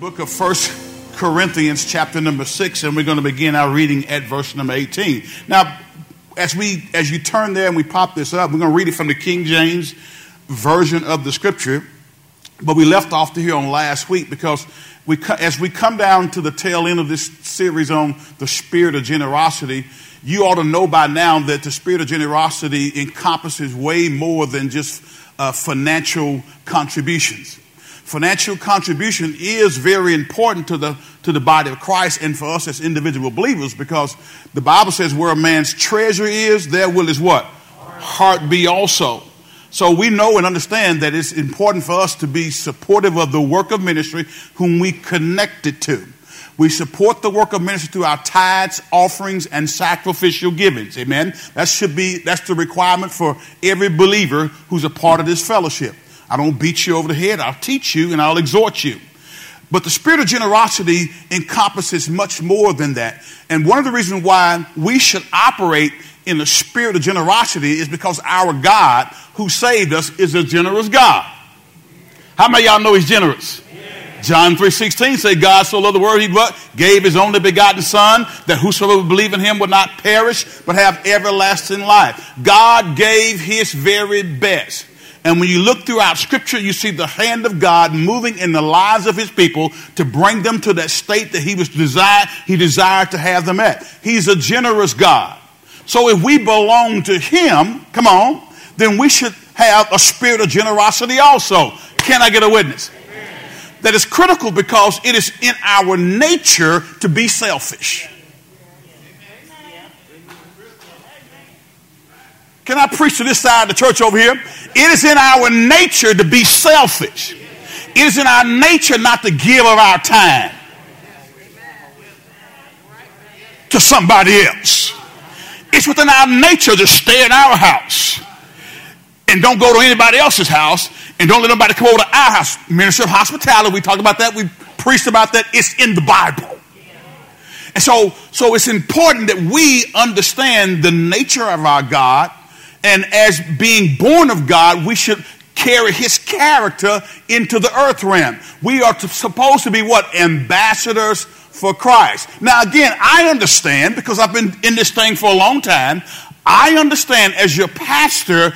book of First Corinthians, chapter number six, and we're going to begin our reading at verse number 18. Now, as we as you turn there and we pop this up, we're going to read it from the King James version of the scripture. But we left off to here on last week because we, as we come down to the tail end of this series on the spirit of generosity, you ought to know by now that the spirit of generosity encompasses way more than just uh, financial contributions financial contribution is very important to the, to the body of Christ and for us as individual believers because the Bible says where a man's treasure is, there will his what? Heart be also. So we know and understand that it's important for us to be supportive of the work of ministry whom we connected to. We support the work of ministry through our tithes, offerings, and sacrificial givings. Amen. That should be, that's the requirement for every believer who's a part of this fellowship. I don't beat you over the head. I'll teach you and I'll exhort you. But the spirit of generosity encompasses much more than that. And one of the reasons why we should operate in the spirit of generosity is because our God, who saved us, is a generous God. How many y'all know He's generous? John 3.16 say God so loved the world he what? Gave his only begotten son that whosoever would believe in him would not perish but have everlasting life. God gave his very best. And when you look throughout scripture, you see the hand of God moving in the lives of his people to bring them to that state that he was desired, he desired to have them at. He's a generous God. So if we belong to him, come on, then we should have a spirit of generosity also. Can I get a witness? That is critical because it is in our nature to be selfish. Can I preach to this side of the church over here? It is in our nature to be selfish. It is in our nature not to give of our time to somebody else. It's within our nature to stay in our house and don't go to anybody else's house and don't let nobody come over to our house. Ministry of hospitality, we talked about that, we preached about that. It's in the Bible. And so, so it's important that we understand the nature of our God and as being born of God, we should carry his character into the earth realm. We are to, supposed to be what? Ambassadors for Christ. Now, again, I understand because I've been in this thing for a long time. I understand as your pastor,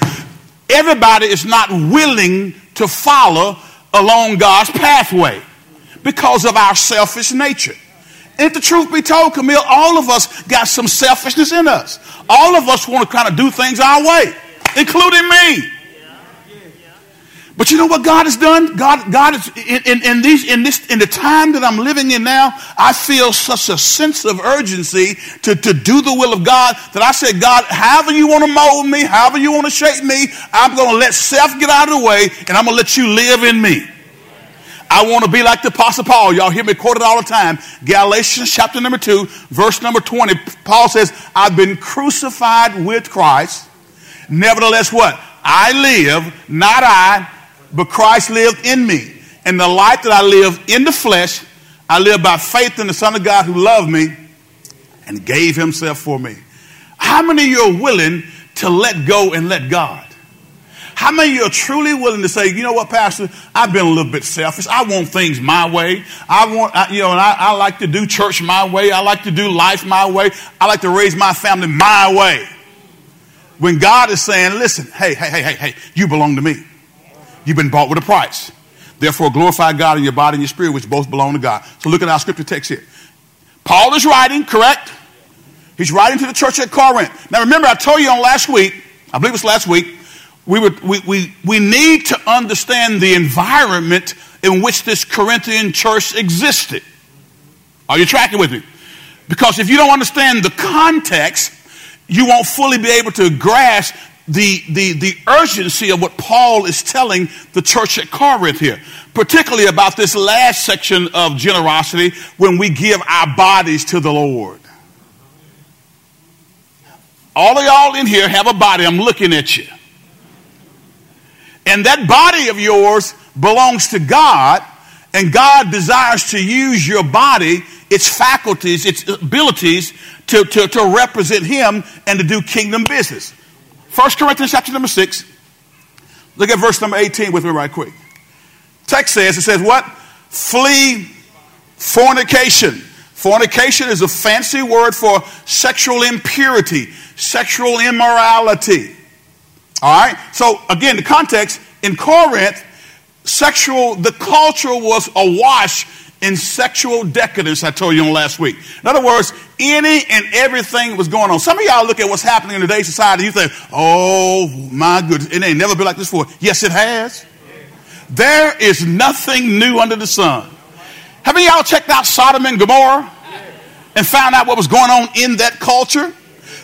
everybody is not willing to follow along God's pathway because of our selfish nature. If the truth be told, Camille, all of us got some selfishness in us. All of us want to kind of do things our way, including me. But you know what God has done? God, God is in, in, in, these in this in the time that I'm living in now, I feel such a sense of urgency to, to do the will of God that I said, God, however you want to mold me, however you want to shape me, I'm gonna let self get out of the way and I'm gonna let you live in me. I want to be like the Apostle Paul. Y'all hear me quoted all the time. Galatians chapter number 2, verse number 20. Paul says, I've been crucified with Christ. Nevertheless, what? I live, not I, but Christ lived in me. And the life that I live in the flesh, I live by faith in the Son of God who loved me and gave himself for me. How many of you are willing to let go and let God? How many of you are truly willing to say, you know what, Pastor, I've been a little bit selfish. I want things my way. I want, I, you know, and I, I like to do church my way. I like to do life my way. I like to raise my family my way. When God is saying, listen, hey, hey, hey, hey, hey, you belong to me. You've been bought with a price. Therefore, glorify God in your body and your spirit, which both belong to God. So look at our scripture text here. Paul is writing, correct? He's writing to the church at Corinth. Now remember, I told you on last week, I believe it was last week, we, would, we, we, we need to understand the environment in which this Corinthian church existed. Are you tracking with me? Because if you don't understand the context, you won't fully be able to grasp the, the, the urgency of what Paul is telling the church at Corinth here, particularly about this last section of generosity when we give our bodies to the Lord. All of y'all in here have a body. I'm looking at you. And that body of yours belongs to God, and God desires to use your body, its faculties, its abilities to, to, to represent Him and to do kingdom business. 1 Corinthians chapter number 6. Look at verse number 18 with me right quick. Text says, it says what? Flee Fornication. Fornication is a fancy word for sexual impurity, sexual immorality. All right? So, again, the context in Corinth, sexual, the culture was awash in sexual decadence, I told you on last week. In other words, any and everything was going on. Some of y'all look at what's happening in today's society, you think, oh my goodness, it ain't never been like this before. Yes, it has. There is nothing new under the sun. Have any y'all checked out Sodom and Gomorrah and found out what was going on in that culture?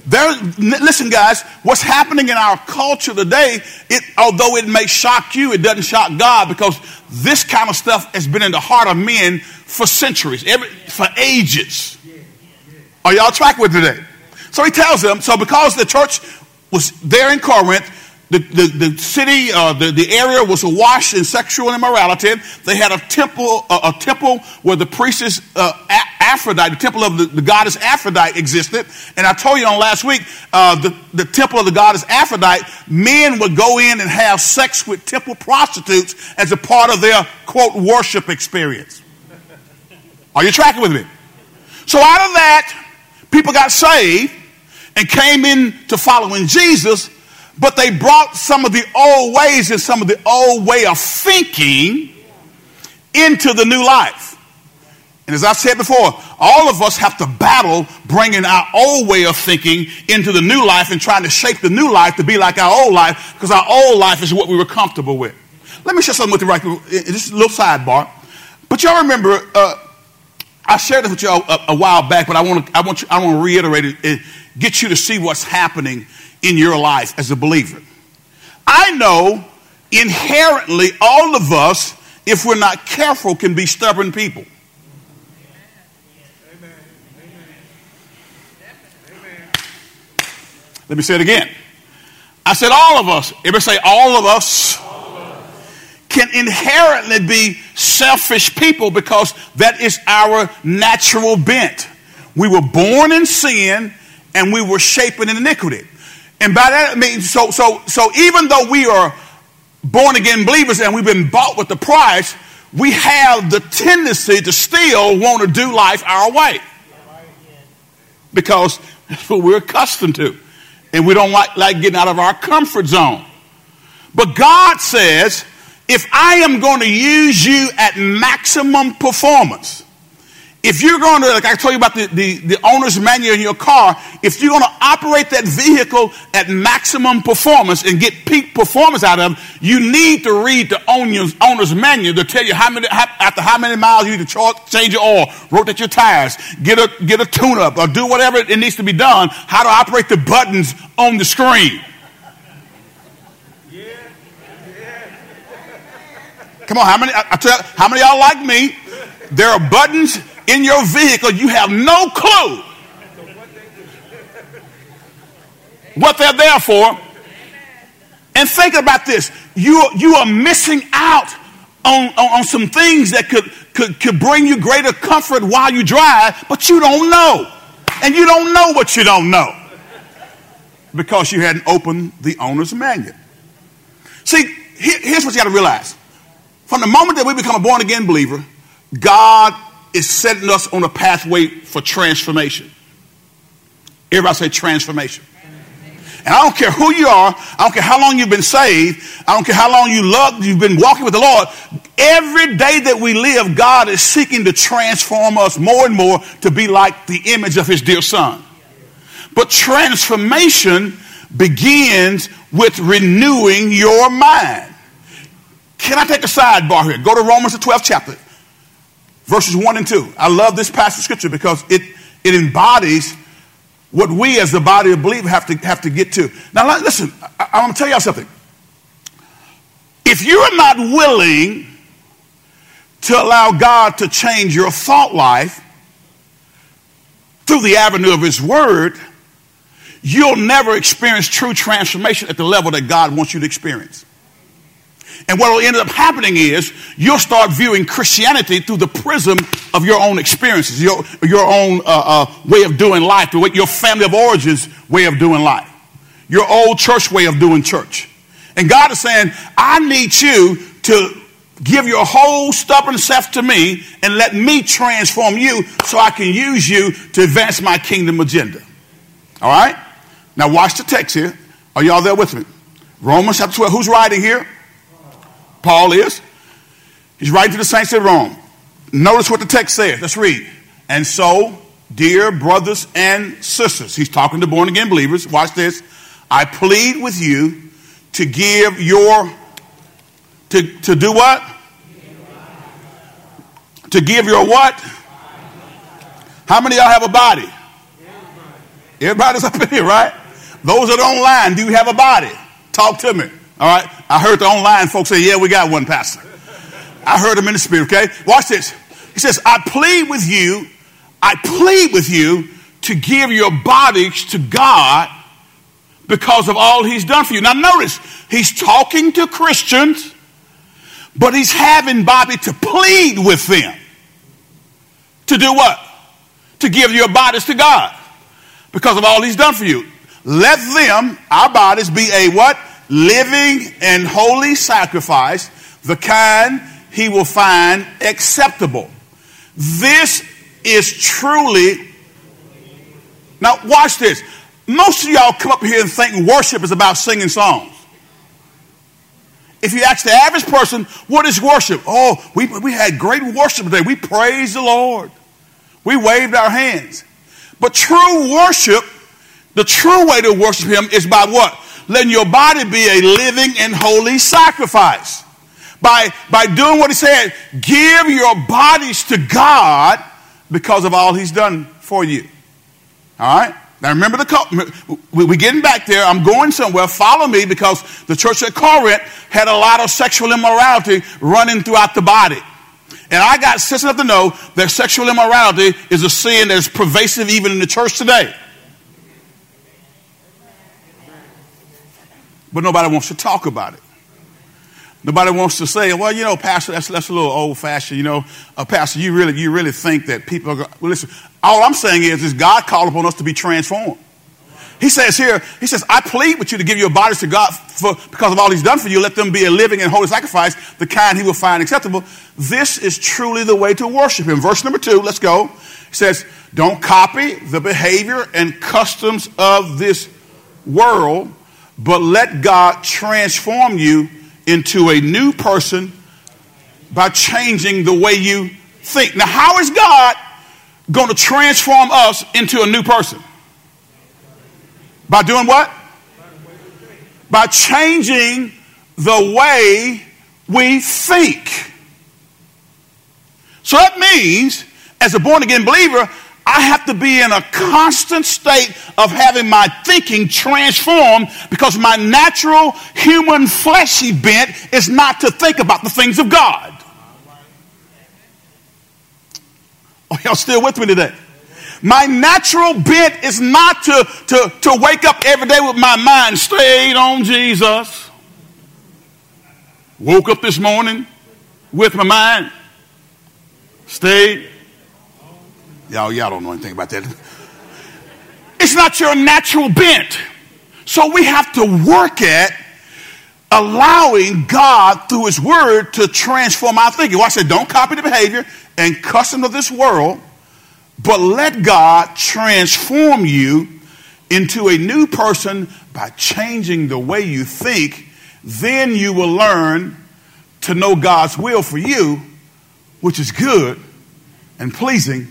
There, listen, guys, what's happening in our culture today, it, although it may shock you, it doesn't shock God because this kind of stuff has been in the heart of men for centuries, every, for ages. Are y'all track with today? So he tells them, so because the church was there in Corinth, the, the, the city, uh, the, the area was awash in sexual immorality. They had a temple, uh, a temple where the priestess uh, Aphrodite, the temple of the, the, goddess Aphrodite existed. And I told you on last week, uh, the, the temple of the goddess Aphrodite, men would go in and have sex with temple prostitutes as a part of their, quote, worship experience. Are you tracking with me? So out of that, people got saved and came in into following Jesus but they brought some of the old ways and some of the old way of thinking into the new life. And as I said before, all of us have to battle bringing our old way of thinking into the new life and trying to shape the new life to be like our old life because our old life is what we were comfortable with. Let me share something with you right Just a little sidebar. But y'all remember, uh, I shared this with y'all a, a, while back, but I want to I want you, I want to reiterate it and get you to see what's happening in your life as a believer. I know inherently all of us, if we're not careful, can be stubborn people. Let me say it again. I said all of us. Everybody say all of us can inherently be selfish people because that is our natural bent. We were born in sin and we were shaped in iniquity. And by that I mean, so, so, so even though we are born again believers and we've been bought with the price, we have the tendency to still want to do life our way. Because that's what we're accustomed to. And we don't like, like getting out of our comfort zone. But God says, if I am going to use you at maximum performance, if you're going to, like I told you about the, the, the owner's manual in your car, if you're going to operate that vehicle at maximum performance and get peak performance out of them, you need to read the owner's, owner's manual to tell you how many, how, after how many miles you need to change your oil, rotate your tires, get a, get a tune up, or do whatever it needs to be done, how to operate the buttons on the screen. Come on, how many? I, I tell, how many y'all like me? There are buttons in your vehicle, you have no clue what they're there for. And think about this you, you are missing out on, on, on, some things that could, could, could bring you greater comfort while you drive, but you don't know. And you don't know what you don't know because you hadn't opened the owner's manual. See, here, here's what you got to realize. From the moment that we become a born again believer, God is setting us on a pathway for transformation. Everybody say transformation. And I don't care who you are, I don't care how long you've been saved, I don't care how long you love, you've been walking with the Lord. Every day that we live, God is seeking to transform us more and more to be like the image of his dear son. But transformation begins with renewing your mind. Can I take a sidebar here? Go to Romans the 12th chapter verses 1 and 2. I love this passage of scripture because it, it embodies what we as the body of believers have to, have to get to. Now, listen, I, I'm going to tell y'all something. If you're not willing to allow God to change your thought life through the avenue of His Word, you'll never experience true transformation at the level that God wants you to experience. And what will end up happening is you'll start viewing Christianity through the prism of your own experiences, your, your own uh, uh, way of doing life, your family of origins way of doing life, your old church way of doing church. And God is saying, I need you to give your whole stubborn self to me and let me transform you so I can use you to advance my kingdom agenda. All right? Now, watch the text here. Are y'all there with me? Romans chapter 12. Who's writing here? Paul is. He's writing to the saints of Rome. Notice what the text says. Let's read. And so, dear brothers and sisters, he's talking to born again believers. Watch this. I plead with you to give your to, to do what? To give your what? How many y'all have a body? Everybody's up in here, right? Those that are online, do you have a body? Talk to me. All right. I heard the online folks say, yeah, we got one, Pastor. I heard him in the spirit, okay? Watch this. He says, I plead with you, I plead with you to give your bodies to God because of all he's done for you. Now, notice, he's talking to Christians but he's having Bobby to plead with them. To do what? To give your bodies to God because of all he's done for you. Let them, our bodies, be a what? Living and holy sacrifice, the kind he will find acceptable. This is truly. Now, watch this. Most of y'all come up here and think worship is about singing songs. If you ask the average person, what is worship? Oh, we, we had great worship today. We praised the Lord. We waved our hands. But true worship, the true way to worship Him is by what? Letting your body be a living and holy sacrifice. By, by doing what He said, give your bodies to God because of all He's done for you. All right? Now remember the we're getting back there. I'm going somewhere. Follow me because the church at Corinth had a lot of sexual immorality running throughout the body. And I got sense enough to know that sexual immorality is a sin that is pervasive even in the church today. But nobody wants to talk about it. Nobody wants to say, well, you know, Pastor, that's, that's a little old fashioned. You know, uh, Pastor, you really, you really think that people are going well, listen, all I'm saying is, is God called upon us to be transformed. He says here, he says, I plead with you to give your bodies to God for, because of all he's done for you. Let them be a living and holy sacrifice, the kind he will find acceptable. This is truly the way to worship him. Verse number two, let's go. He says, don't copy the behavior and customs of this world, but let God transform you into a new person by changing the way you think. Now, how is God going to transform us into a new person? By doing what? By changing the way we think. So that means, as a born again believer, I have to be in a constant state of having my thinking transformed because my natural human fleshy bent is not to think about the things of God. Are y'all still with me today? My natural bent is not to, to, to wake up every day with my mind stayed on Jesus. Woke up this morning with my mind stayed Y'all, y'all don't know anything about that. It's not your natural bent. So we have to work at allowing God through His Word to transform our thinking. Well, I said, don't copy the behavior and custom of this world, but let God transform you into a new person by changing the way you think. Then you will learn to know God's will for you, which is good and pleasing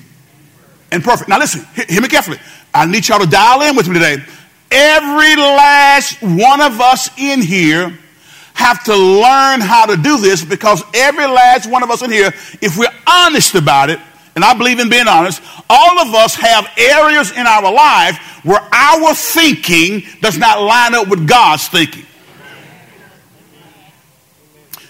and perfect. Now listen, hear me carefully. I need y'all to dial in with me today. Every last one of us in here have to learn how to do this because every last one of us in here, if we're honest about it, and I believe in being honest, all of us have areas in our life where our thinking does not line up with God's thinking.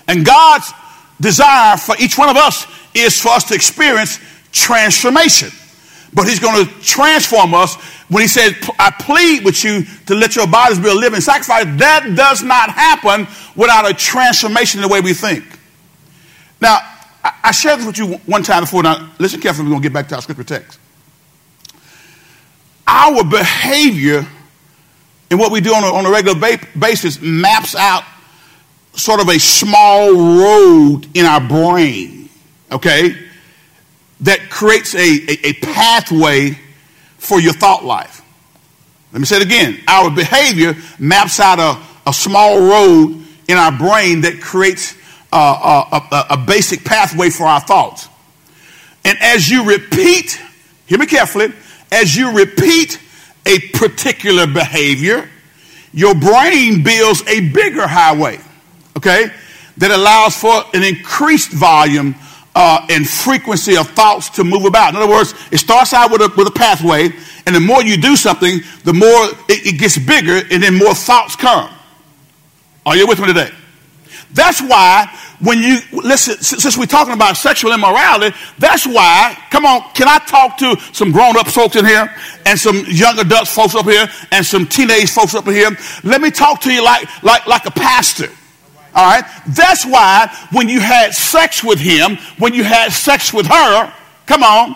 And God's desire for each one of us is for us to experience transformation. But he's going to transform us when he says, I plead with you to let your bodies be a living sacrifice. That does not happen without a transformation in the way we think. Now, I shared this with you one time before. Now, listen carefully. We're going to get back to our scripture text. Our behavior and what we do on a, on a regular basis maps out sort of a small road in our brain, okay, that creates a, a, a pathway for your thought life. Let me say it again. Our behavior maps out a, a small road in our brain that creates uh, uh, a, a, a, basic pathway for our thoughts. And as you repeat, hear me carefully, as you repeat a particular behavior, your brain builds a bigger highway, okay, that allows for an increased volume uh, and frequency of thoughts to move about. In other words, it starts out with a, with a pathway, and the more you do something, the more it, it gets bigger, and then more thoughts come. Are you with me today? That's why when you listen, since we're talking about sexual immorality, that's why, come on, can I talk to some grown up folks in here and some young adult folks up here and some teenage folks up here? Let me talk to you like, like, like a pastor. All right. That's why when you had sex with him, when you had sex with her, come on,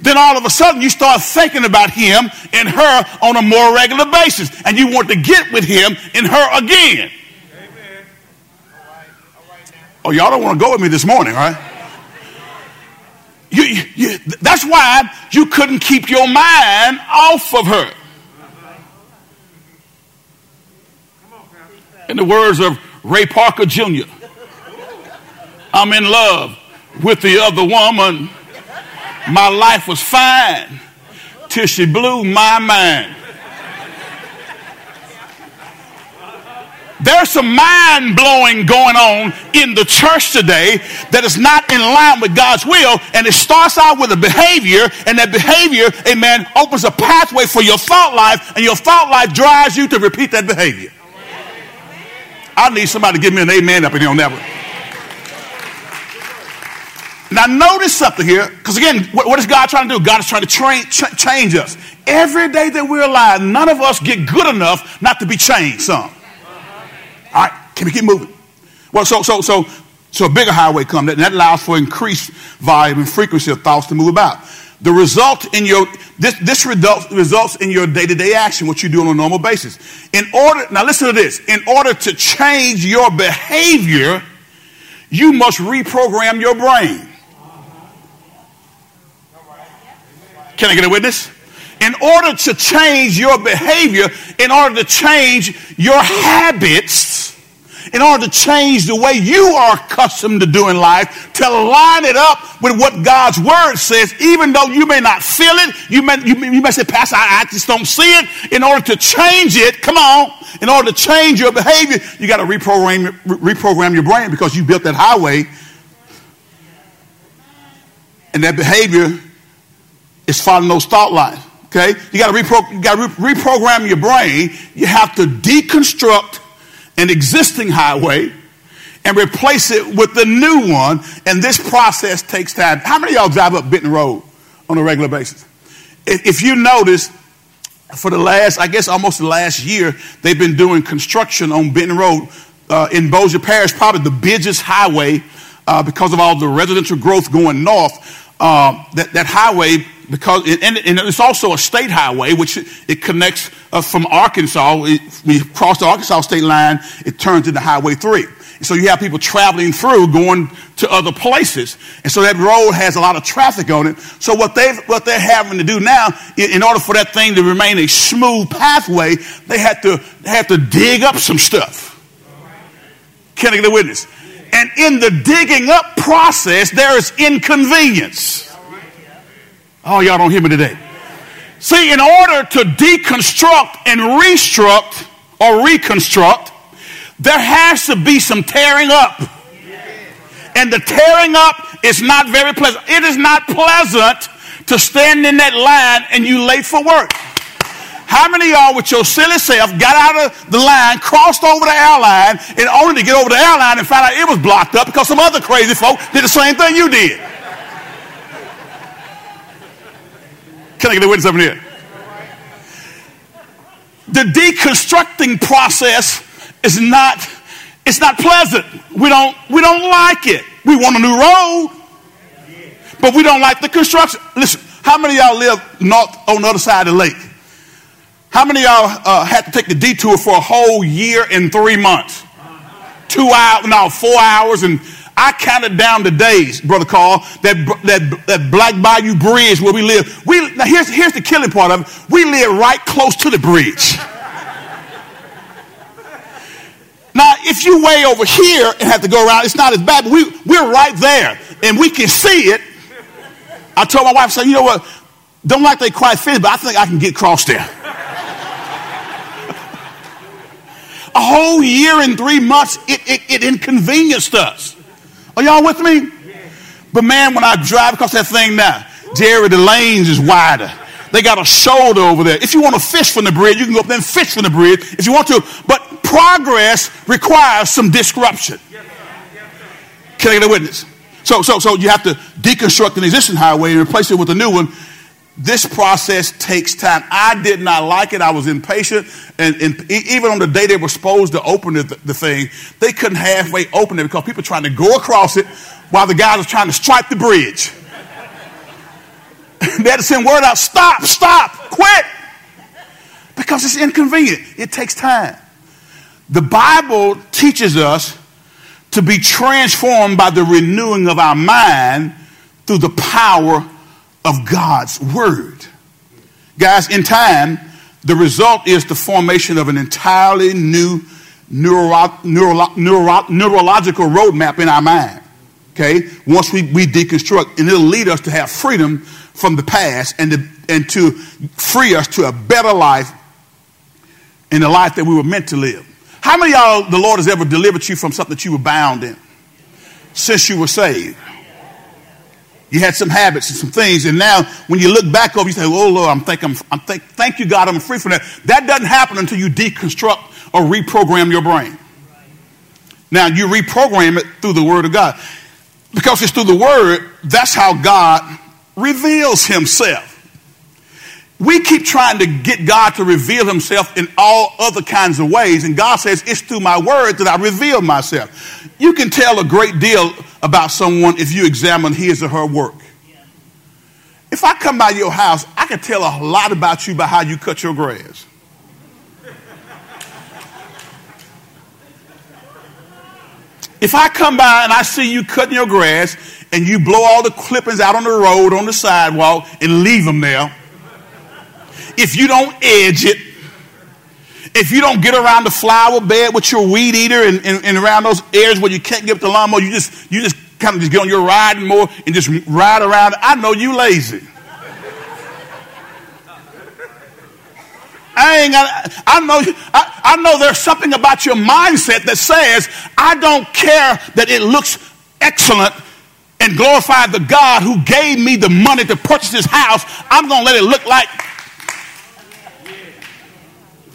then all of a sudden you start thinking about him and her on a more regular basis. And you want to get with him and her again. Oh, y'all don't want to go with me this morning, right? You, you, that's why you couldn't keep your mind off of her. In the words of Ray Parker Jr., I'm in love with the other woman my life was fine till she blew my mind. There's some mind blowing going on in the church today that is not in line with God's will, and it starts out with a behavior, and that behavior, amen, opens a pathway for your thought life, and your thought life drives you to repeat that behavior. I need somebody to give me an amen up in here on that one. Now, notice something here, because again, what, what is God trying to do? God is trying to train, ch- change us. Every day that we're alive, none of us get good enough not to be changed some. All right, can we keep moving? Well, so, so, so, so a bigger highway comes, and that allows for increased volume and frequency of thoughts to move about. The result in your, this, this result, results in your day to day action, what you do on a normal basis. In order, now listen to this, in order to change your behavior, you must reprogram your brain. Can I get a witness? In order to change your behavior, in order to change your habits, in order to change the way you are accustomed to doing life, to line it up with what God's word says, even though you may not feel it, you may, you, you may say, Pastor, I, I just don't see it. In order to change it, come on, in order to change your behavior, you got to reprogram, reprogram your brain because you built that highway. And that behavior is following those thought lines. Okay? You got to repro- re- reprogram your brain. You have to deconstruct an existing highway and replace it with the new one. And this process takes time. How many of y'all drive up Benton Road on a regular basis? If you notice, for the last, I guess almost the last year, they've been doing construction on Benton Road uh, in Bossier Parish, probably the busiest highway uh, because of all the residential growth going north. Uh, that, that highway because it, and, and, it's also a state highway which it connects uh, from arkansas it, we cross the arkansas state line it turns into highway 3 and so you have people traveling through going to other places. And so that road has a lot of traffic on it. So what they what they're having to do now in, in order for that thing to remain a smooth pathway they have to they have to dig up some stuff. Can i get a witness? And in the digging up process there is inconvenience. Oh, y'all don't hear me today. See, in order to deconstruct and restruct or reconstruct, there has to be some tearing up. And the tearing up is not very pleasant. It is not pleasant to stand in that line and you late for work. How many y'all with your silly self got out of the line, crossed over the airline, and only to get over the airline and find out it was blocked up because some other crazy folk did the same thing you did? Can I get a witness up in here? The deconstructing process is not, it's not pleasant. We don't, we don't like it. We want a new road, but we don't like the construction. Listen, how many y'all live north on the other side of the lake? How many of y'all uh, had to take the detour for a whole year and three months? Two hours, no, four hours, and I counted down the days, Brother Carl, that, that, that Black Bayou Bridge where we live. We, now, here's, here's the killing part of it. We live right close to the bridge. Now, if you way over here and have to go around, it's not as bad, but we, we're right there, and we can see it. I told my wife, I said, you know what? Don't like they quite finished, but I think I can get across there. a whole year and three months, it, it, it inconvenienced us. Are y'all with me? But man, when I drive across that thing now, Jerry, the lanes is wider. They got a shoulder over there. If you want to fish from the bridge, you can go up there and fish from the bridge if you want to. But progress requires some disruption. Can I get a witness? So, so, so you have to deconstruct an existing highway and replace it with a new one this process takes time. I did not like it. I was impatient. And, and even on the day they were supposed to open the, the, thing, they couldn't halfway open it because people were trying to go across it while the guys were trying to stripe the bridge. to send word out stop, stop, quit. Because it's inconvenient. It takes time. The Bible teaches us to be transformed by the renewing of our mind through the power of God's word. Guys, in time, the result is the formation of an entirely new neuro- neuro- neuro- neurological roadmap in our mind. Okay? Once we, we deconstruct, and it'll lead us to have freedom from the past and to, and to free us to a better life in the life that we were meant to live. How many y'all, the Lord has ever delivered you from something that you were bound in since you were saved? You had some habits and some things, and now when you look back over, you say, "Oh Lord, I'm thinking, I'm, I'm think, thank you God, I'm free from that." That doesn't happen until you deconstruct or reprogram your brain. Now you reprogram it through the Word of God, because it's through the Word. That's how God reveals Himself. We keep trying to get God to reveal Himself in all other kinds of ways, and God says, It's through my word that I reveal myself. You can tell a great deal about someone if you examine his or her work. If I come by your house, I can tell a lot about you by how you cut your grass. If I come by and I see you cutting your grass and you blow all the clippings out on the road, on the sidewalk, and leave them there, if you don't edge it, if you don't get around the flower bed with your weed eater and, and, and around those areas where you can't get up the lawnmower, you just you just kind of just get on your riding more and just ride around. I know you lazy. I ain't got. I know. I, I know there's something about your mindset that says I don't care that it looks excellent and glorify the God who gave me the money to purchase this house. I'm gonna let it look like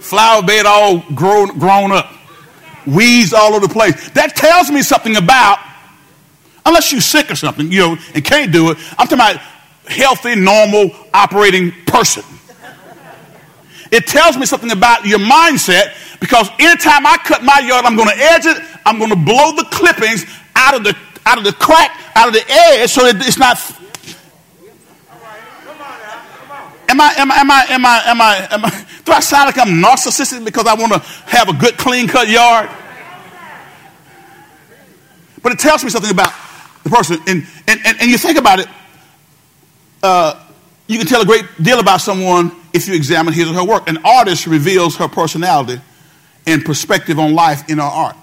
flower bed all grown, grown up, weeds all over the place. That tells me something about, unless you're sick or something, you know, and can't do it. I'm talking about healthy, normal, operating person. It tells me something about your mindset because anytime I cut my yard, I'm going to edge it. I'm going to blow the clippings out of the out of the crack, out of the edge, so that it's not Am I, am I, am I, am I, am I, am I, do I sound like I'm narcissistic because I want to have a good clean cut yard? But it tells me something about the person. And, and, and, and you think about it, uh, you can tell a great deal about someone if you examine his or her work. An artist reveals her personality and perspective on life in her art.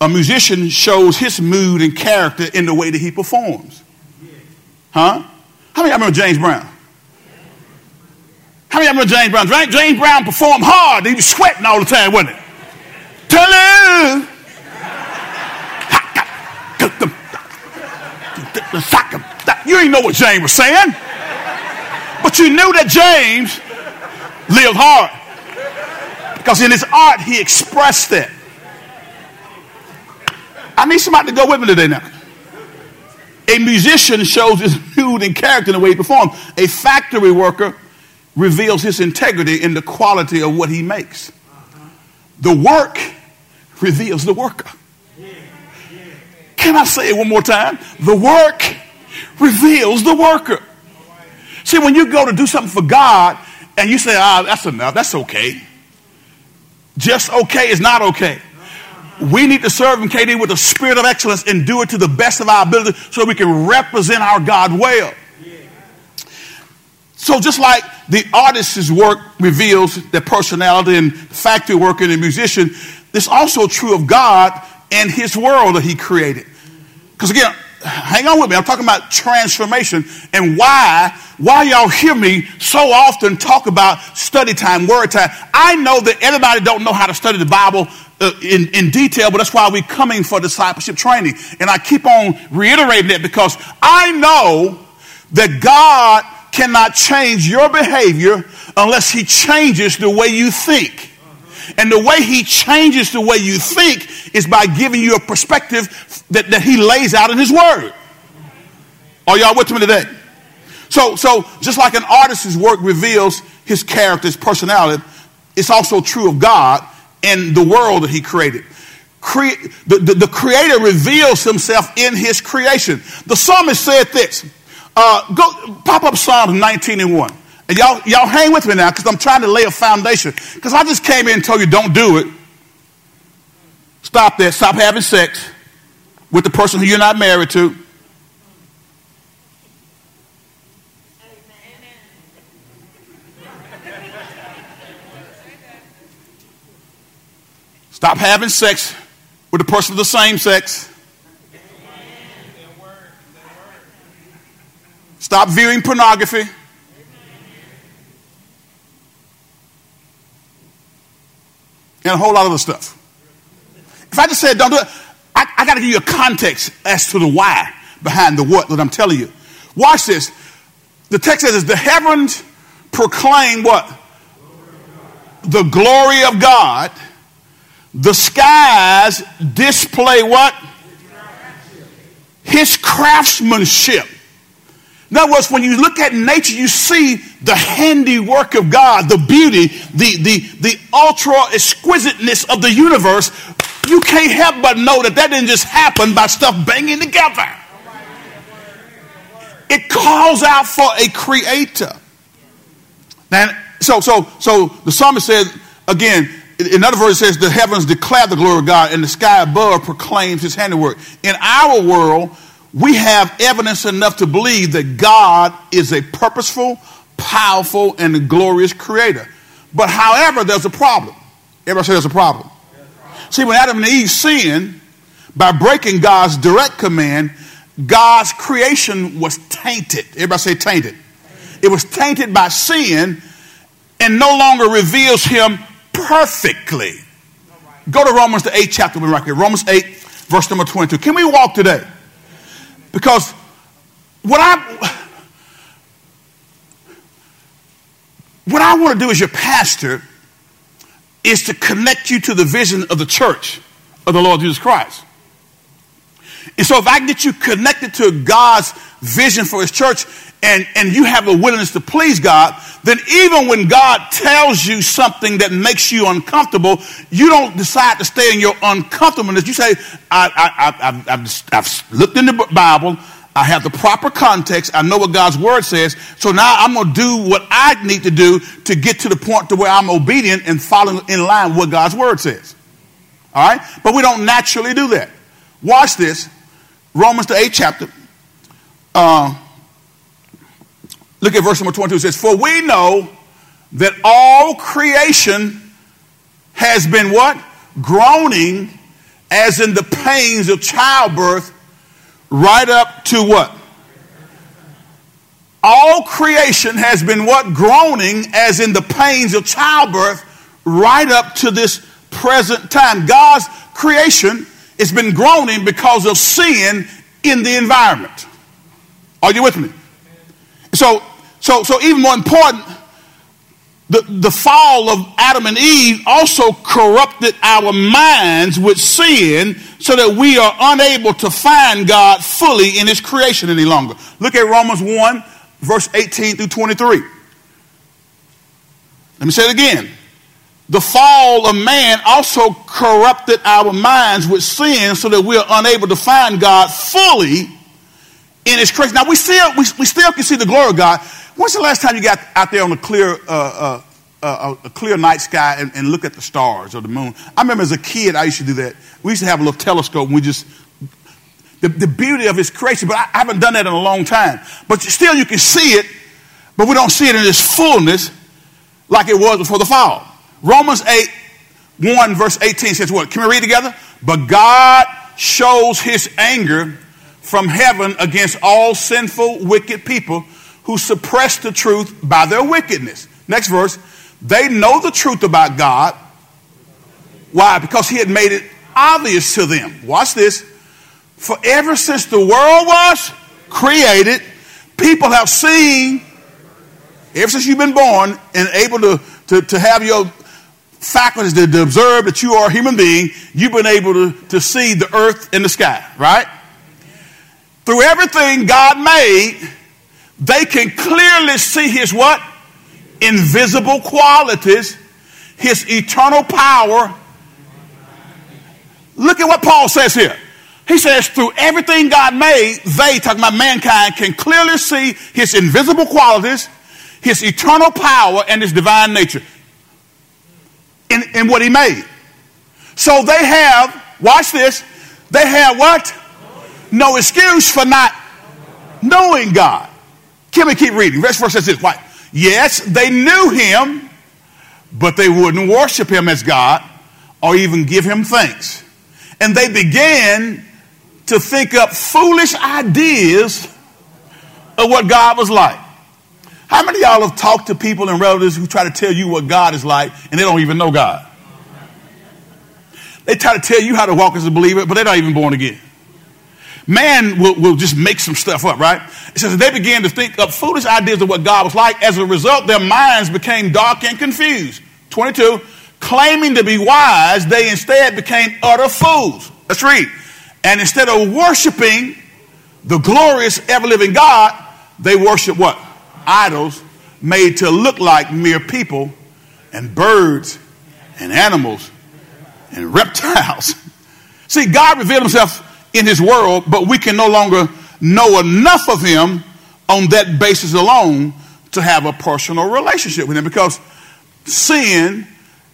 A musician shows his mood and character in the way that he performs. Huh? How many of you remember James Brown? How many of you remember James Brown? James Brown performed hard. He was sweating all the time, wasn't it? Hello. You ain't know what James was saying. But you knew that James lived hard. Because in his art, he expressed it. I need somebody to go with me today now. A musician shows his mood and character in the way he performs. A factory worker reveals his integrity in the quality of what he makes. The work reveals the worker. Can I say it one more time? The work reveals the worker. See, when you go to do something for God and you say, ah, that's enough, that's okay. Just okay is not okay. We need to serve Him, KD, with a spirit of excellence and do it to the best of our ability so we can represent our God well. So just like the artist's work reveals their personality and factory worker and the musician, it's also true of God and his world that he created. Because again, hang on with me. I'm talking about transformation and why, why y'all hear me so often talk about study time, word time. I know that everybody don't know how to study the Bible uh, in, in detail, but that's why we're coming for discipleship training. And I keep on reiterating that because I know that God cannot change your behavior unless he changes the way you think. And the way he changes the way you think is by giving you a perspective that, that he lays out in his word. Are y'all with me today? So, so just like an artist's work reveals his character, his personality, it's also true of God and the world that he created. Cre- the, the, the creator reveals himself in his creation. The psalmist said this uh, go pop up Psalms 19 and 1. And y'all, y'all hang with me now because I'm trying to lay a foundation. Because I just came in and told you don't do it. Stop that. Stop having sex with the person who you're not married to. Stop having sex with the person of the same sex. Stop viewing pornography. And a whole lot of other stuff. If I just said don't do it, I, I got to give you a context as to the why behind the what that I'm telling you. Watch this. The text says, the heavens proclaim what? The glory of God. The skies display what? His craftsmanship. In other words, when you look at nature, you see the handiwork of God, the beauty, the, the, the ultra exquisiteness of the universe. You can't help but know that that didn't just happen by stuff banging together. It calls out for a creator. And so, so, so the psalmist says again. In other words, it says the heavens declare the glory of God, and the sky above proclaims His handiwork. In our world, we have evidence enough to believe that God is a purposeful, powerful, and glorious creator. But however, there's a problem. Everybody say there's a problem. See, when Adam and Eve sinned, by breaking God's direct command, God's creation was tainted. Everybody say tainted. It was tainted by sin and no longer reveals him perfectly. Go to Romans, the 8th chapter, right here. Romans 8, verse number 22. Can we walk today? Because what I what I want to do as your pastor is to connect you to the vision of the church of the Lord Jesus Christ. And so if I get you connected to God's vision for his church and, and you have a willingness to please God, then even when God tells you something that makes you uncomfortable, you don't decide to stay in your uncomfortableness. You say, I, I, have I've looked in the Bible, I have the proper context, I know what God's word says, so now I'm going to do what I need to do to get to the point to where I'm obedient and following in line with what God's word says. All right? But we don't naturally do that. Watch this. Romans the 8th chapter. Uh, look at verse number 22. It says, For we know that all creation has been what? Groaning as in the pains of childbirth, right up to what? All creation has been what? Groaning as in the pains of childbirth, right up to this present time. God's creation it's been groaning because of sin in the environment. Are you with me? So, so, so even more important, the, the fall of Adam and Eve also corrupted our minds with sin so that we are unable to find God fully in his creation any longer. Look at Romans 1, verse 18 through 23. Let me say it again the fall of man also corrupted our minds with sin so that we are unable to find God fully in his creation. Now we still we, we still can see the glory of God. When's the last time you got out there on a clear, uh, uh, uh, a clear night sky and, and look at the stars or the moon? I remember as a kid, I used to do that. We used to have a little telescope and we just, the, the beauty of his creation, but I, I haven't done that in a long time. But still, you can see it, but we don't see it in its fullness like it was before the fall. Romans 8, 1 verse 18 says what? Can we read together? But God shows his anger from heaven against all sinful, wicked people who suppress the truth by their wickedness. Next verse. They know the truth about God. Why? Because he had made it obvious to them. Watch this. For ever since the world was created, people have seen, ever since you've been born and able to, to, to have your faculties to observe that you are a human being, you've been able to, to see the earth and the sky, right? Through everything God made, they can clearly see his what? Invisible qualities, his eternal power. Look at what Paul says here. He says, through everything God made, they, talking about mankind, can clearly see his invisible qualities, his eternal power, and his divine nature in, in what he made. So they have, watch this, they have what? No excuse for not knowing God. Can we keep reading? Verse 4 says this. Why? Yes, they knew him, but they wouldn't worship him as God or even give him thanks. And they began to think up foolish ideas of what God was like. How many y'all have talked to people and relatives who try to tell you what God is like and they don't even know God? They try to tell you how to walk as a believer, but they're not even born again. Man will, will just make some stuff up, right? It says they began to think up foolish ideas of what God was like. As a result, their minds became dark and confused. 22, claiming to be wise, they instead became utter fools. Let's read. And instead of worshiping the glorious, ever living God, they worship what? Idols made to look like mere people and birds and animals and reptiles. See, God revealed himself in his world, but we can no longer know enough of him on that basis alone to have a personal relationship with him because sin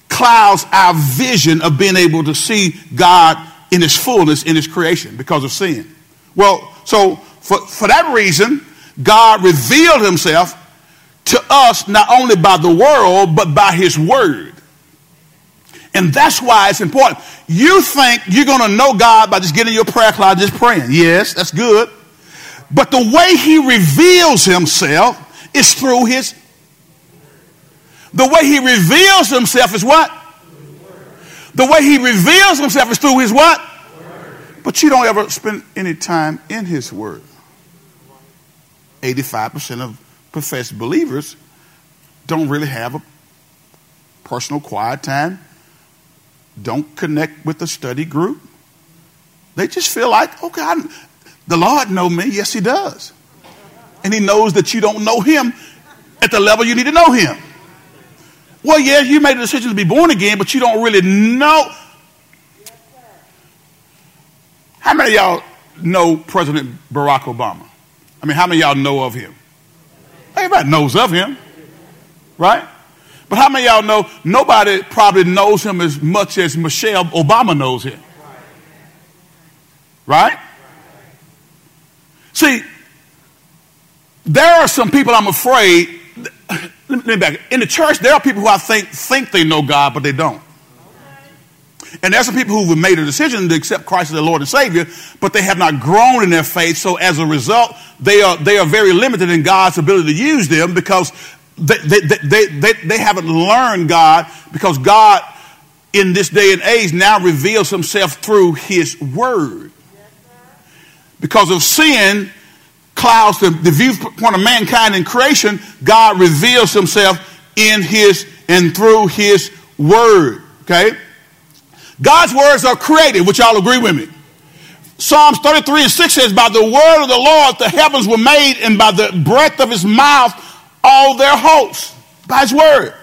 clouds our vision of being able to see God in his fullness in his creation because of sin. Well, so for, for that reason, God revealed himself to us not only by the world, but by his word. And that's why it's important. You think you're going to know God by just getting your prayer closet, just praying. Yes, that's good. But the way he reveals himself is through his. The way he reveals himself is what? The way he reveals himself is through his what? But you don't ever spend any time in his word. 85% of professed believers don't really have a personal quiet time don't connect with the study group. They just feel like, okay, I, the Lord know me. Yes, he does. And he knows that you don't know him at the level you need to know him. Well, yeah, you made a decision to be born again, but you don't really know. How many of y'all know President Barack Obama? I mean, how many y'all know of him? Everybody knows of him, right? But how many y'all know nobody probably knows him as much as Michelle Obama knows him? Right? See, there are some people I'm afraid. Let me back. In the church, there are people who I think think they know God, but they don't. And there's some people who have made a decision to accept Christ as their Lord and Savior, but they have not grown in their faith. So as a result, they are they are very limited in God's ability to use them because they, they, they, they, they haven't learned God because God, in this day and age, now reveals himself through his word. Because of sin, clouds the, the viewpoint of mankind in creation, God reveals himself in his and through his word. Okay? God's words are created, which y'all agree with me. Psalms 33 and 6 says, By the word of the Lord the heavens were made, and by the breath of his mouth all their hopes by his word.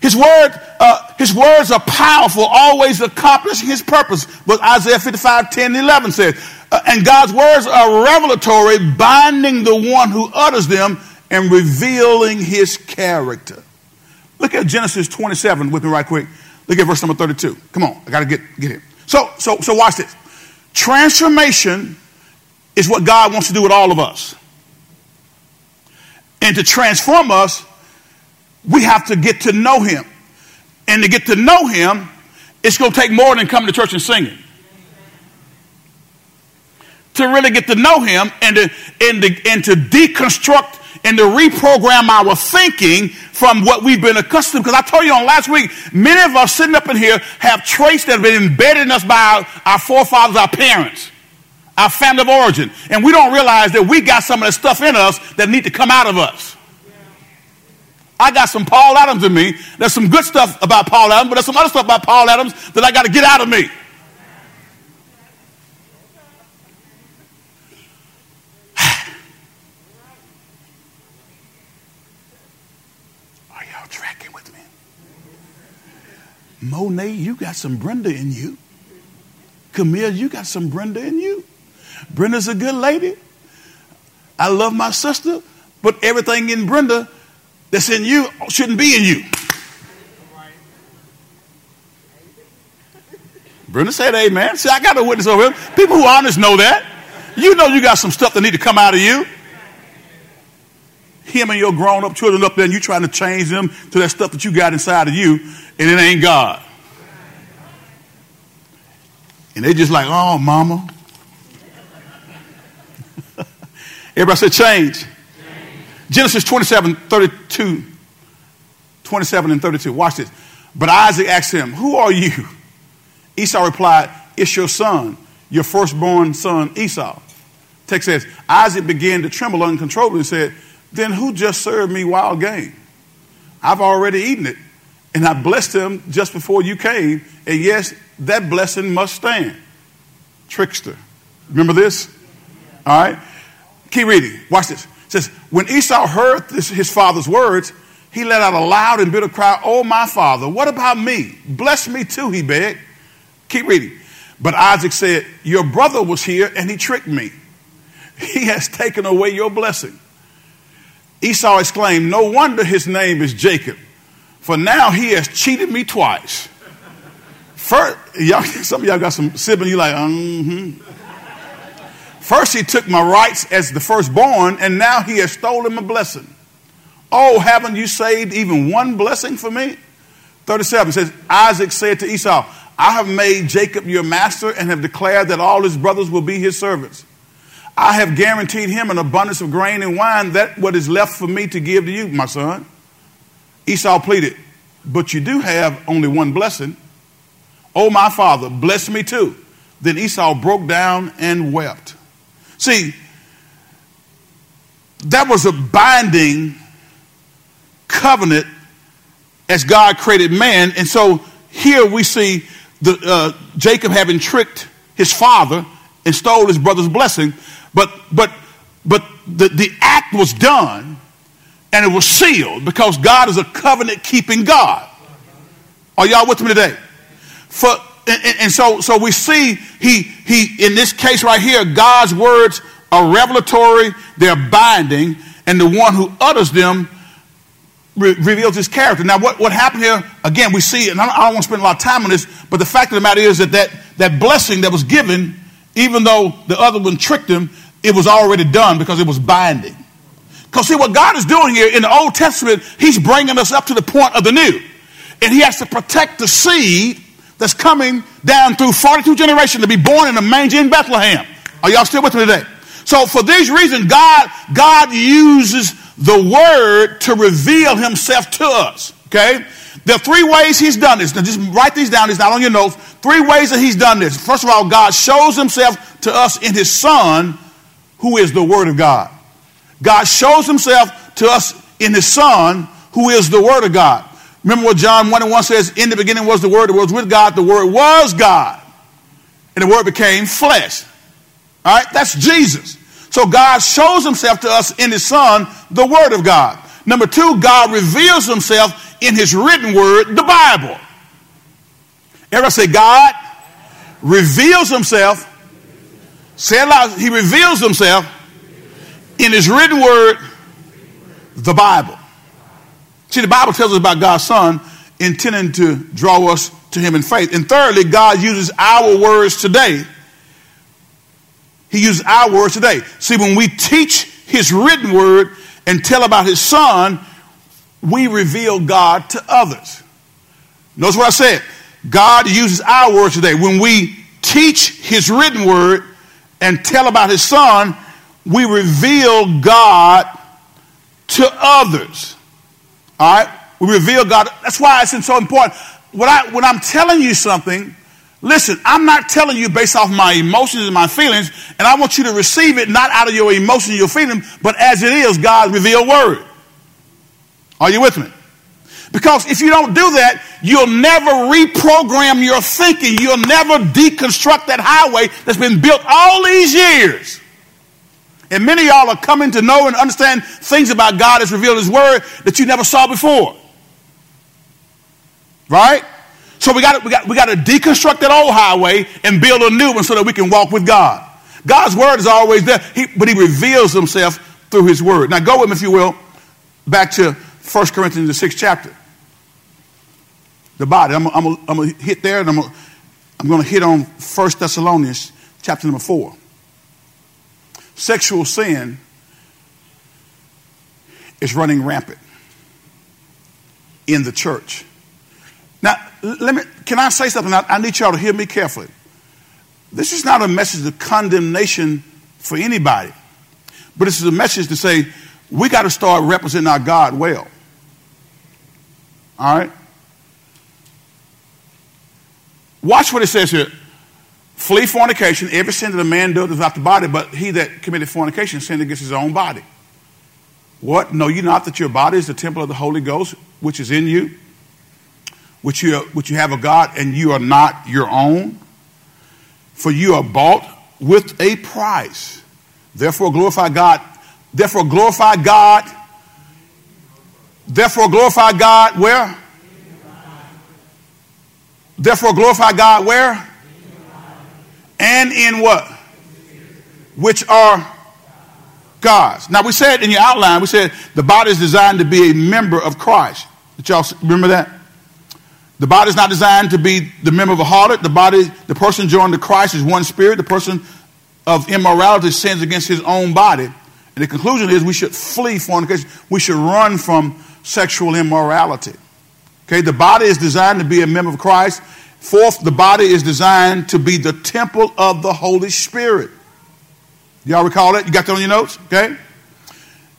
His word, uh, his words are powerful, always accomplishing his purpose. But Isaiah 55, 10 and 11 says. Uh, and God's words are revelatory, binding the one who utters them and revealing his character. Look at Genesis 27 with me right quick. Look at verse number 32. Come on, I got to get, get it. So, so, so watch this. Transformation is what God wants to do with all of us. And to transform us, we have to get to know him. And to get to know him, it's going to take more than coming to church and singing. To really get to know him and to, and to, and to deconstruct and to reprogram our thinking from what we've been accustomed. Because I told you on last week, many of us sitting up in here have traits that have been embedded in us by our, our forefathers, our parents, our family of origin. And we don't realize that we got some of the stuff in us that need to come out of us. I got some Paul Adams in me. There's some good stuff about Paul Adams, but there's some other stuff about Paul Adams that I got to get out of me. Are y'all tracking with me? Monet, you got some Brenda in you. Camille, you got some Brenda in you. Brenda's a good lady. I love my sister, but everything in Brenda that's in you shouldn't be in you. Brenda said amen. See, I got a witness over here. People who are honest know that. You know you got some stuff that need to come out of you. Him and your grown up children up there, and you trying to change them to that stuff that you got inside of you, and it ain't God. And they just like, oh, mama. Everybody say change. Genesis 27, 32, 27 and 32. Watch this. But Isaac asked him, Who are you? Esau replied, It's your son, your firstborn son Esau. Text says, Isaac began to tremble uncontrollably and said, Then who just served me wild game? I've already eaten it, and I blessed him just before you came, and yes, that blessing must stand. Trickster. Remember this? All right? Keep reading. Watch this It says, when Esau heard this, his father's words, he let out a loud and bitter cry, Oh, my father, what about me? Bless me too, he begged. Keep reading. But Isaac said, Your brother was here and he tricked me. He has taken away your blessing. Esau exclaimed, No wonder his name is Jacob, for now he has cheated me twice. First, y'all, some of y'all got some siblings, you like, mm-hmm. First, he took my rights as the firstborn, and now he has stolen my blessing. Oh, haven't you saved even one blessing for me? 37 says, Isaac said to Esau, I have made Jacob your master and have declared that all his brothers will be his servants. I have guaranteed him an abundance of grain and wine, that what is left for me to give to you, my son. Esau pleaded, But you do have only one blessing. Oh, my father, bless me too. Then Esau broke down and wept. See, that was a binding covenant as God created man. And so here we see the, uh, Jacob having tricked his father and stole his brother's blessing. But, but, but the, the act was done and it was sealed because God is a covenant keeping God. Are y'all with me today? For and, and, so, so we see he, he, in this case right here, God's words are revelatory, they're binding, and the one who utters them re- reveals his character. Now, what, what happened here, again, we see, and I don't, I don't want to spend a lot of time on this, but the fact of the matter is that, that that blessing that was given, even though the other one tricked him, it was already done because it was binding. Because see, what God is doing here in the Old Testament, He's bringing us up to the point of the new. And He has to protect the seed that's coming down through 42 generations to be born in a manger in Bethlehem. Are y'all still with me today? So for these reasons, God, God uses the word to reveal himself to us. Okay? There are three ways he's done this. Now just write these down. It's not on your notes. Three ways that he's done this. First of all, God shows himself to us in his son, who is the word of God. God shows himself to us in his son, who is the word of God. Remember what John 1 and 1 says, in the beginning was the Word, the Word was with God, the Word was God. And the Word became flesh. All right, that's Jesus. So God shows himself to us in his Son, the Word of God. Number two, God reveals himself in his written word, the Bible. Everybody say, God reveals himself. Say it loud. He reveals himself in his written word, The Bible. See, the Bible tells us about God's Son intending to draw us to Him in faith. And thirdly, God uses our words today. He uses our words today. See, when we teach His written word and tell about His Son, we reveal God to others. Notice what I said. God uses our words today. When we teach His written word and tell about His Son, we reveal God to others. All right? We reveal God. That's why it's so important. When, I, when I'm telling you something, listen, I'm not telling you based off my emotions and my feelings, and I want you to receive it not out of your emotions and your feelings, but as it is God's revealed word. Are you with me? Because if you don't do that, you'll never reprogram your thinking. You'll never deconstruct that highway that's been built all these years. And many of y'all are coming to know and understand things about God as revealed His Word that you never saw before. Right? So we got we got we got to deconstruct that old highway and build a new one so that we can walk with God. God's word is always there, he, but He reveals Himself through His word. Now go with me, if you will, back to 1 Corinthians the sixth chapter. The body. I'm, I'm, I'm going to hit there, and I'm, I'm going to hit on 1 Thessalonians chapter number four sexual sin is running rampant in the church. Now, let me, can I say something? I, I need y'all to hear me carefully. This is not a message of condemnation for anybody, but this is a message to say we got to start representing our God well. All right? Watch what it says here. Flee fornication. Every sin that a man does is not the body, but he that committed fornication sinned against his own body. What? Know you not that your body is the temple of the Holy Ghost, which is in you, which you, which you have of God, and you are not your own? For you are bought with a price. Therefore glorify God. Therefore glorify God. Therefore glorify God where? Therefore glorify God where? and in what? Which are God's. Now we said in your outline, we said the body is designed to be a member of Christ. Did y'all remember that? The body is not designed to be the member of a harlot. The body, the person joined to Christ is one spirit. The person of immorality sins against his own body. And the conclusion is we should flee fornication. We should run from sexual immorality. Okay, the body is designed to be a member of Christ. Fourth, the body is designed to be the temple of the Holy Spirit. Y'all recall that? You got that on your notes? Okay?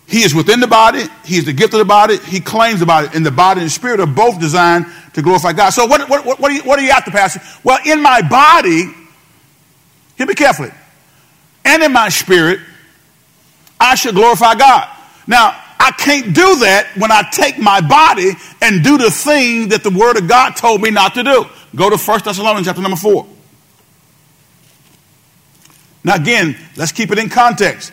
He is within the body. He is the gift of the body. He claims the body. And the body and the spirit are both designed to glorify God. So what, what, what, what, are, you, what are you after, Pastor? Well, in my body, hear me carefully, and in my spirit, I should glorify God. Now, I can't do that when I take my body and do the thing that the Word of God told me not to do. Go to 1 Thessalonians chapter number 4. Now, again, let's keep it in context.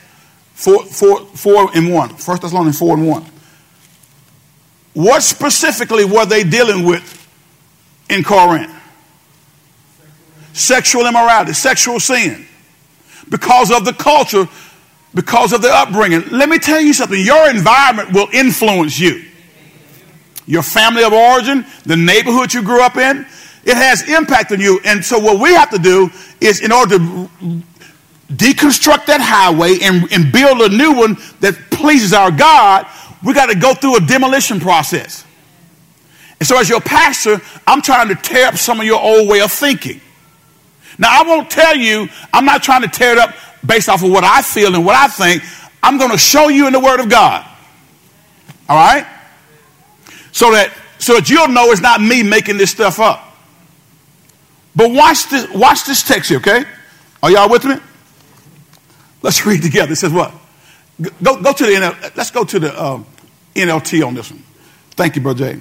4, 4, 4 and 1. 1 Thessalonians 4 and 1. What specifically were they dealing with in Corinth? Sexual immorality, sexual sin. Because of the culture, because of the upbringing. Let me tell you something your environment will influence you. Your family of origin, the neighborhood you grew up in, it has impact on you. And so what we have to do is in order to deconstruct that highway and, and build a new one that pleases our God, we got to go through a demolition process. And so as your pastor, I'm trying to tear up some of your old way of thinking. Now I won't tell you, I'm not trying to tear it up based off of what I feel and what I think. I'm going to show you in the Word of God. All right? So that so that you'll know it's not me making this stuff up. But watch this, watch this text here, okay? Are y'all with me? Let's read together. It says what? Go, go to the NL, let's go to the um, NLT on this one. Thank you, Brother Jay.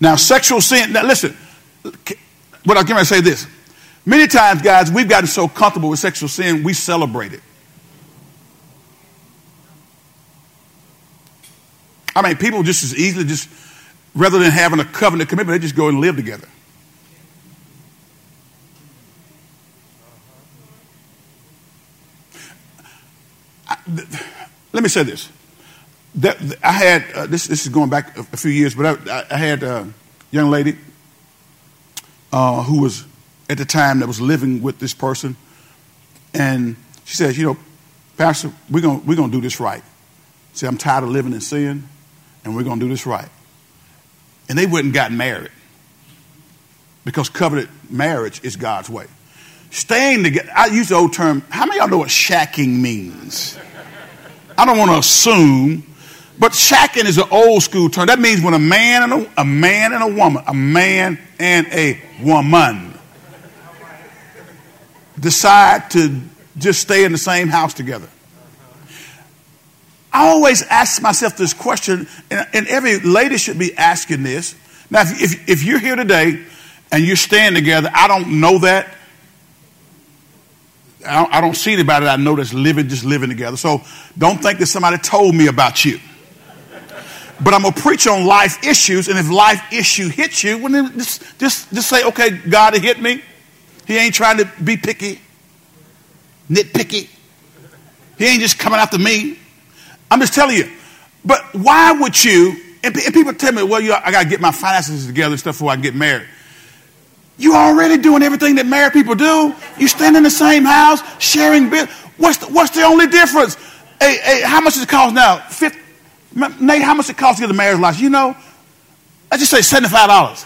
Now, sexual sin. Now, listen. What I'm going to say this. Many times, guys, we've gotten so comfortable with sexual sin, we celebrate it. I mean, people just as easily just rather than having a covenant commitment, they just go and live together. I, let me say this. That, I had, uh, this, this is going back a, a few years, but I, I had a young lady uh, who was at the time that was living with this person. And she said, You know, Pastor, we're going we're gonna do this right. See, I'm tired of living in sin, and we're going to do this right. And they went and got married because covenant marriage is God's way. Staying together, I use the old term, how many of y'all know what shacking means? I don't want to assume, but shacking is an old school term. That means when a man and a, a man and a woman, a man and a woman decide to just stay in the same house together. I always ask myself this question, and, every lady should be asking this. Now, if, if, if you're here today and you're staying together, I don't know that. I don't, I don't see anybody that I know that's living, just living together. So don't think that somebody told me about you. But I'm gonna preach on life issues, and if life issue hits you, well, then just, just, just say, okay, God it hit me. He ain't trying to be picky, nitpicky. He ain't just coming after me. I'm just telling you. But why would you? And, people tell me, well, you, I got to get my finances together and stuff before I get married. You already doing everything that married people do. You stand in the same house, sharing bills. What's the, what's the only difference? Hey, hey, how much does it cost now? 50, Nate, how much it cost to get a marriage license? You know? I just say $75.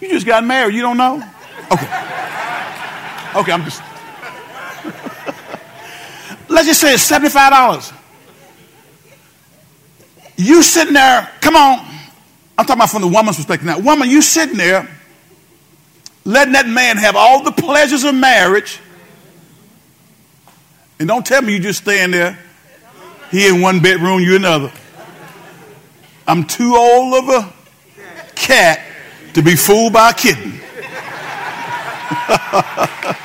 You just got married. You don't know? Okay. Okay, I'm just. Let's just say it's $75. You sitting there, come on. I'm talking about from the woman's perspective now. Woman, you sitting there, letting that man have all the pleasures of marriage. And don't tell me you just staying there. He in one bedroom, you another. I'm too old of a cat to be fooled by a kitten.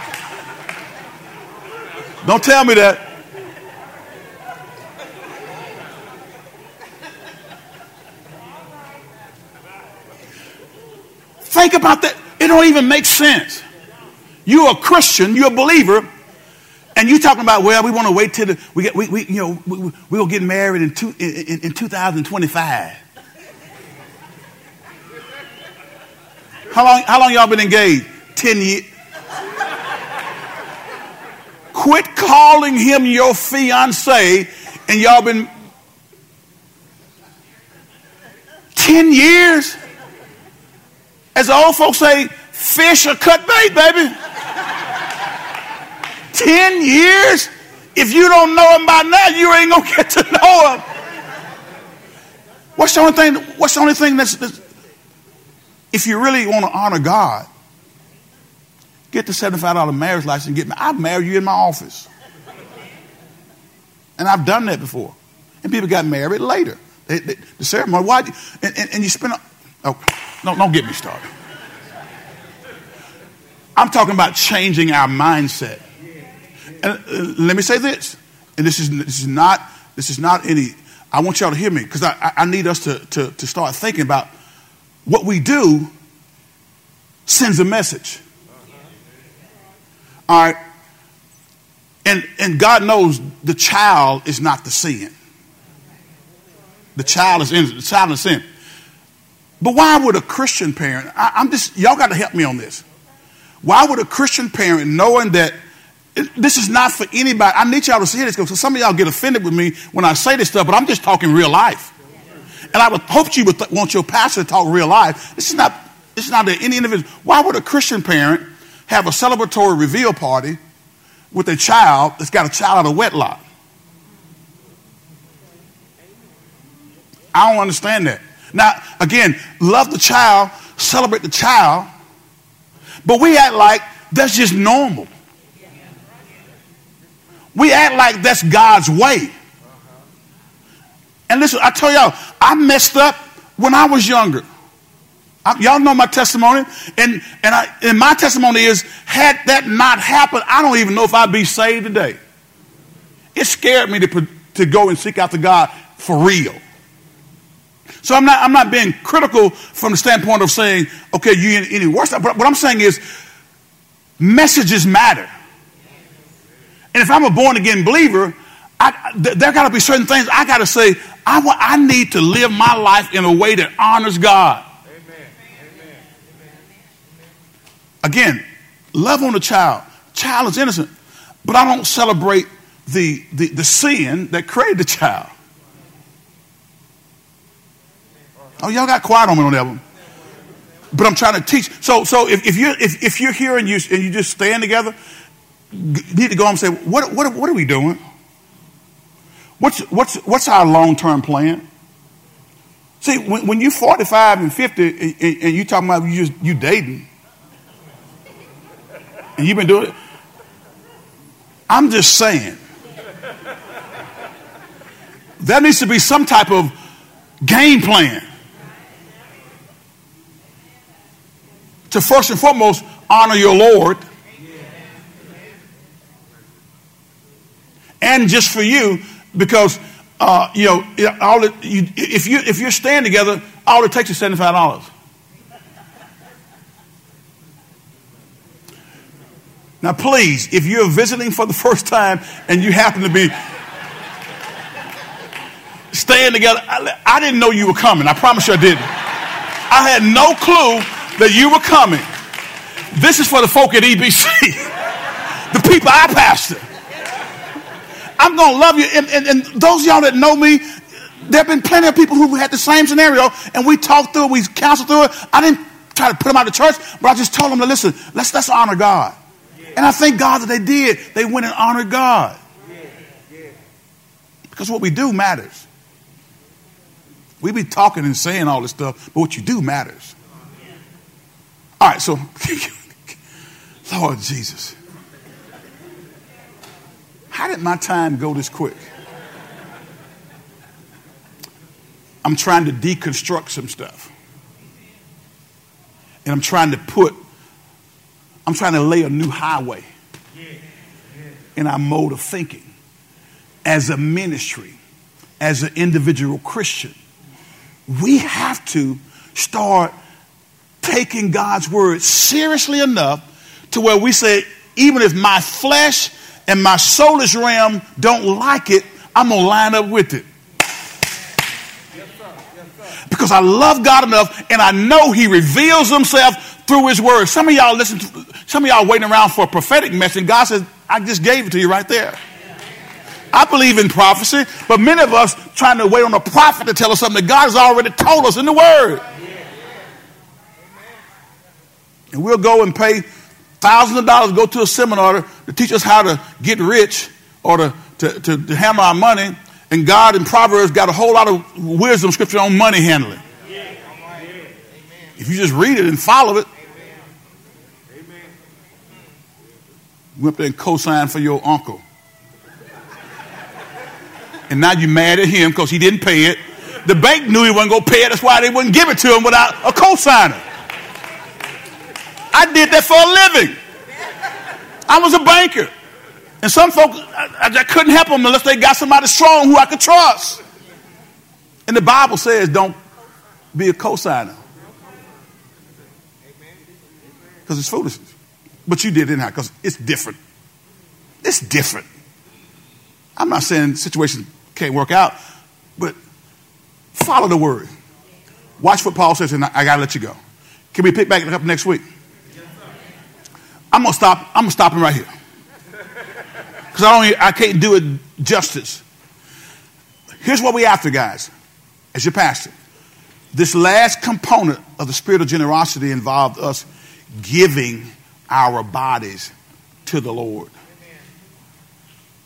don't tell me that. Think about that. It don't even make sense. You're a Christian, you're a believer, and you're talking about, well, we want to wait till the, we get, we, we you know, we, we, we'll get married in, two, in, in 2025. How long, how long y'all been engaged? 10 years. Quit calling him your fiance and y'all been 10 years? As old folks say, fish or cut bait, baby. Ten years? If you don't know him by now, you ain't gonna get to know him. What's the only thing? What's the only thing that's, that's if you really want to honor God, get the seventy-five dollar marriage license. And get me. I've married you in my office, and I've done that before. And people got married later. They, they, the ceremony. Why? And, and, and you spend. Oh, no, don't get me started. I'm talking about changing our mindset. And uh, let me say this, and this is, this is not this is not any. I want y'all to hear me because I, I need us to, to, to start thinking about what we do sends a message. All right. And, and God knows the child is not the sin. The child is in the child is sin. But why would a Christian parent, I, I'm just, y'all got to help me on this. Why would a Christian parent, knowing that this is not for anybody, I need y'all to hear this because some of y'all get offended with me when I say this stuff, but I'm just talking real life. And I would hope you would th- want your pastor to talk real life. This is not, this is not any individual. Why would a Christian parent have a celebratory reveal party with a child that's got a child out of wedlock? I don't understand that. Now, again, love the child, celebrate the child, but we act like that's just normal. We act like that's God's way. And listen, I tell y'all, I messed up when I was younger. I, y'all know my testimony, and and, I, and my testimony is, had that not happened, I don't even know if I'd be saved today. It scared me to to go and seek after God for real. So I'm not, I'm not being critical from the standpoint of saying, okay, you any, any worse. But what I'm saying is, messages matter. And if I'm a born again believer, I, th- there got to be certain things I got to say. I, I need to live my life in a way that honors God. Again, love on the child. Child is innocent, but I don't celebrate the, the, the sin that created the child. Oh, y'all got quiet on me on that one. But I'm trying to teach. So, so if, if you're if, if you're here and you and you just stand together, you need to go home and say, what what what are we doing? What's what's what's our long term plan? See, when, when you're 45 and 50 and, and, and you talking about you just you dating, you've been doing it, I'm just saying. There needs to be some type of game plan. To first and foremost honor your Lord. And just for you, because uh, you know, all it, you, if you if you're staying together, all it takes is seventy five dollars. Now, please, if you're visiting for the first time and you happen to be staying together, I, I didn't know you were coming. I promise you I didn't. I had no clue that you were coming. This is for the folk at EBC, the people I pastor. I'm going to love you. And, and, and those y'all that know me, there have been plenty of people who had the same scenario, and we talked through it, we counseled through it. I didn't try to put them out of church, but I just told them to listen, let's, let's honor God. And I thank God that they did. They went and honored God. Because what we do matters. We be talking and saying all this stuff, but what you do matters. All right, so, Lord Jesus. How did my time go this quick? I'm trying to deconstruct some stuff. And I'm trying to put, I'm trying to lay a new highway in our mode of thinking as a ministry, as an individual Christian. We have to start taking God's word seriously enough to where we say, even if my flesh and my soulish realm don't like it, I'm going to line up with it. Because I love God enough and I know He reveals Himself through His Word. Some of y'all listen to, some of y'all waiting around for a prophetic message. God says, I just gave it to you right there. I believe in prophecy, but many of us trying to wait on a prophet to tell us something that God has already told us in the Word. And we'll go and pay thousands of dollars go to a seminar to teach us how to get rich or to, to, to, to handle our money. And God in Proverbs got a whole lot of wisdom scripture on money handling. If you just read it and follow it, went up there and co-sign for your uncle. And now you're mad at him because he didn't pay it. The bank knew he wasn't going to pay it. That's why they wouldn't give it to him without a co-signer. I did that for a living. I was a banker. And some folks, I, I couldn't help them unless they got somebody strong who I could trust. And the Bible says don't be a co-signer. Because it's foolishness. But you did anyhow because it's different. It's different. I'm not saying situations can't work out, but follow the word. Watch what Paul says, and I, I got to let you go. Can we pick back up next week? I'm gonna stop. I'm gonna stop him right here because I don't. I can't do it justice. Here's what we after, guys. As your pastor, this last component of the spirit of generosity involved us giving our bodies to the Lord.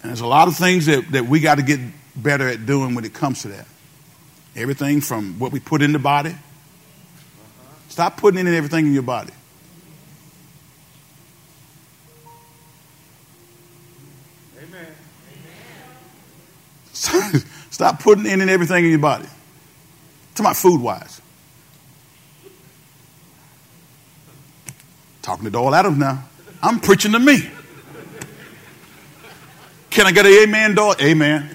And there's a lot of things that, that we got to get better at doing when it comes to that. Everything from what we put in the body. Stop putting in everything in your body. Amen. Stop putting in and everything in your body. Talking about food wise. Talking to Doyle Adams now. I'm preaching to me. Can I get an amen, Doyle? Amen.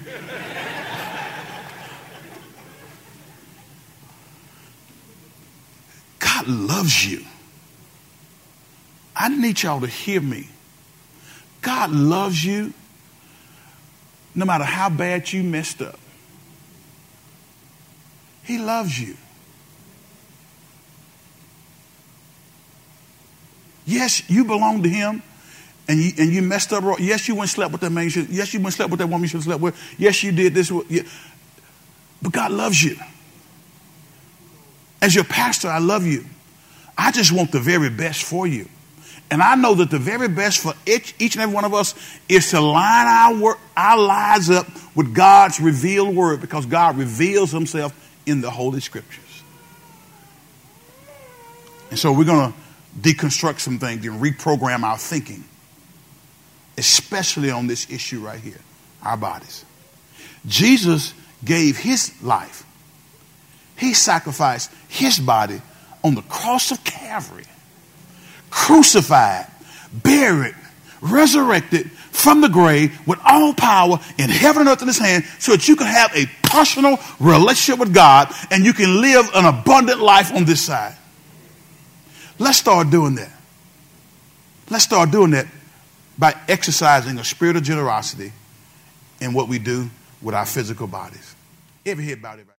God loves you. I need y'all to hear me. God loves you no matter how bad you messed up. He loves you. Yes, you belong to him and you, and you messed up. Yes, you went and slept with that man. You should, yes, you went and slept with that woman you should have slept with. Yes, you did this. Yeah. But God loves you. As your pastor, I love you. I just want the very best for you. And I know that the very best for each, each and every one of us is to line our, work, our lives up with God's revealed word because God reveals himself in the Holy Scriptures. And so we're going to deconstruct some things and reprogram our thinking, especially on this issue right here our bodies. Jesus gave his life, he sacrificed his body on the cross of Calvary, crucified, buried, resurrected from the grave with all power in heaven and earth in his hand so that you can have a personal relationship with God and you can live an abundant life on this side. Let's start doing that. Let's start doing that by exercising a spirit of generosity in what we do with our physical bodies. Ever hear about it?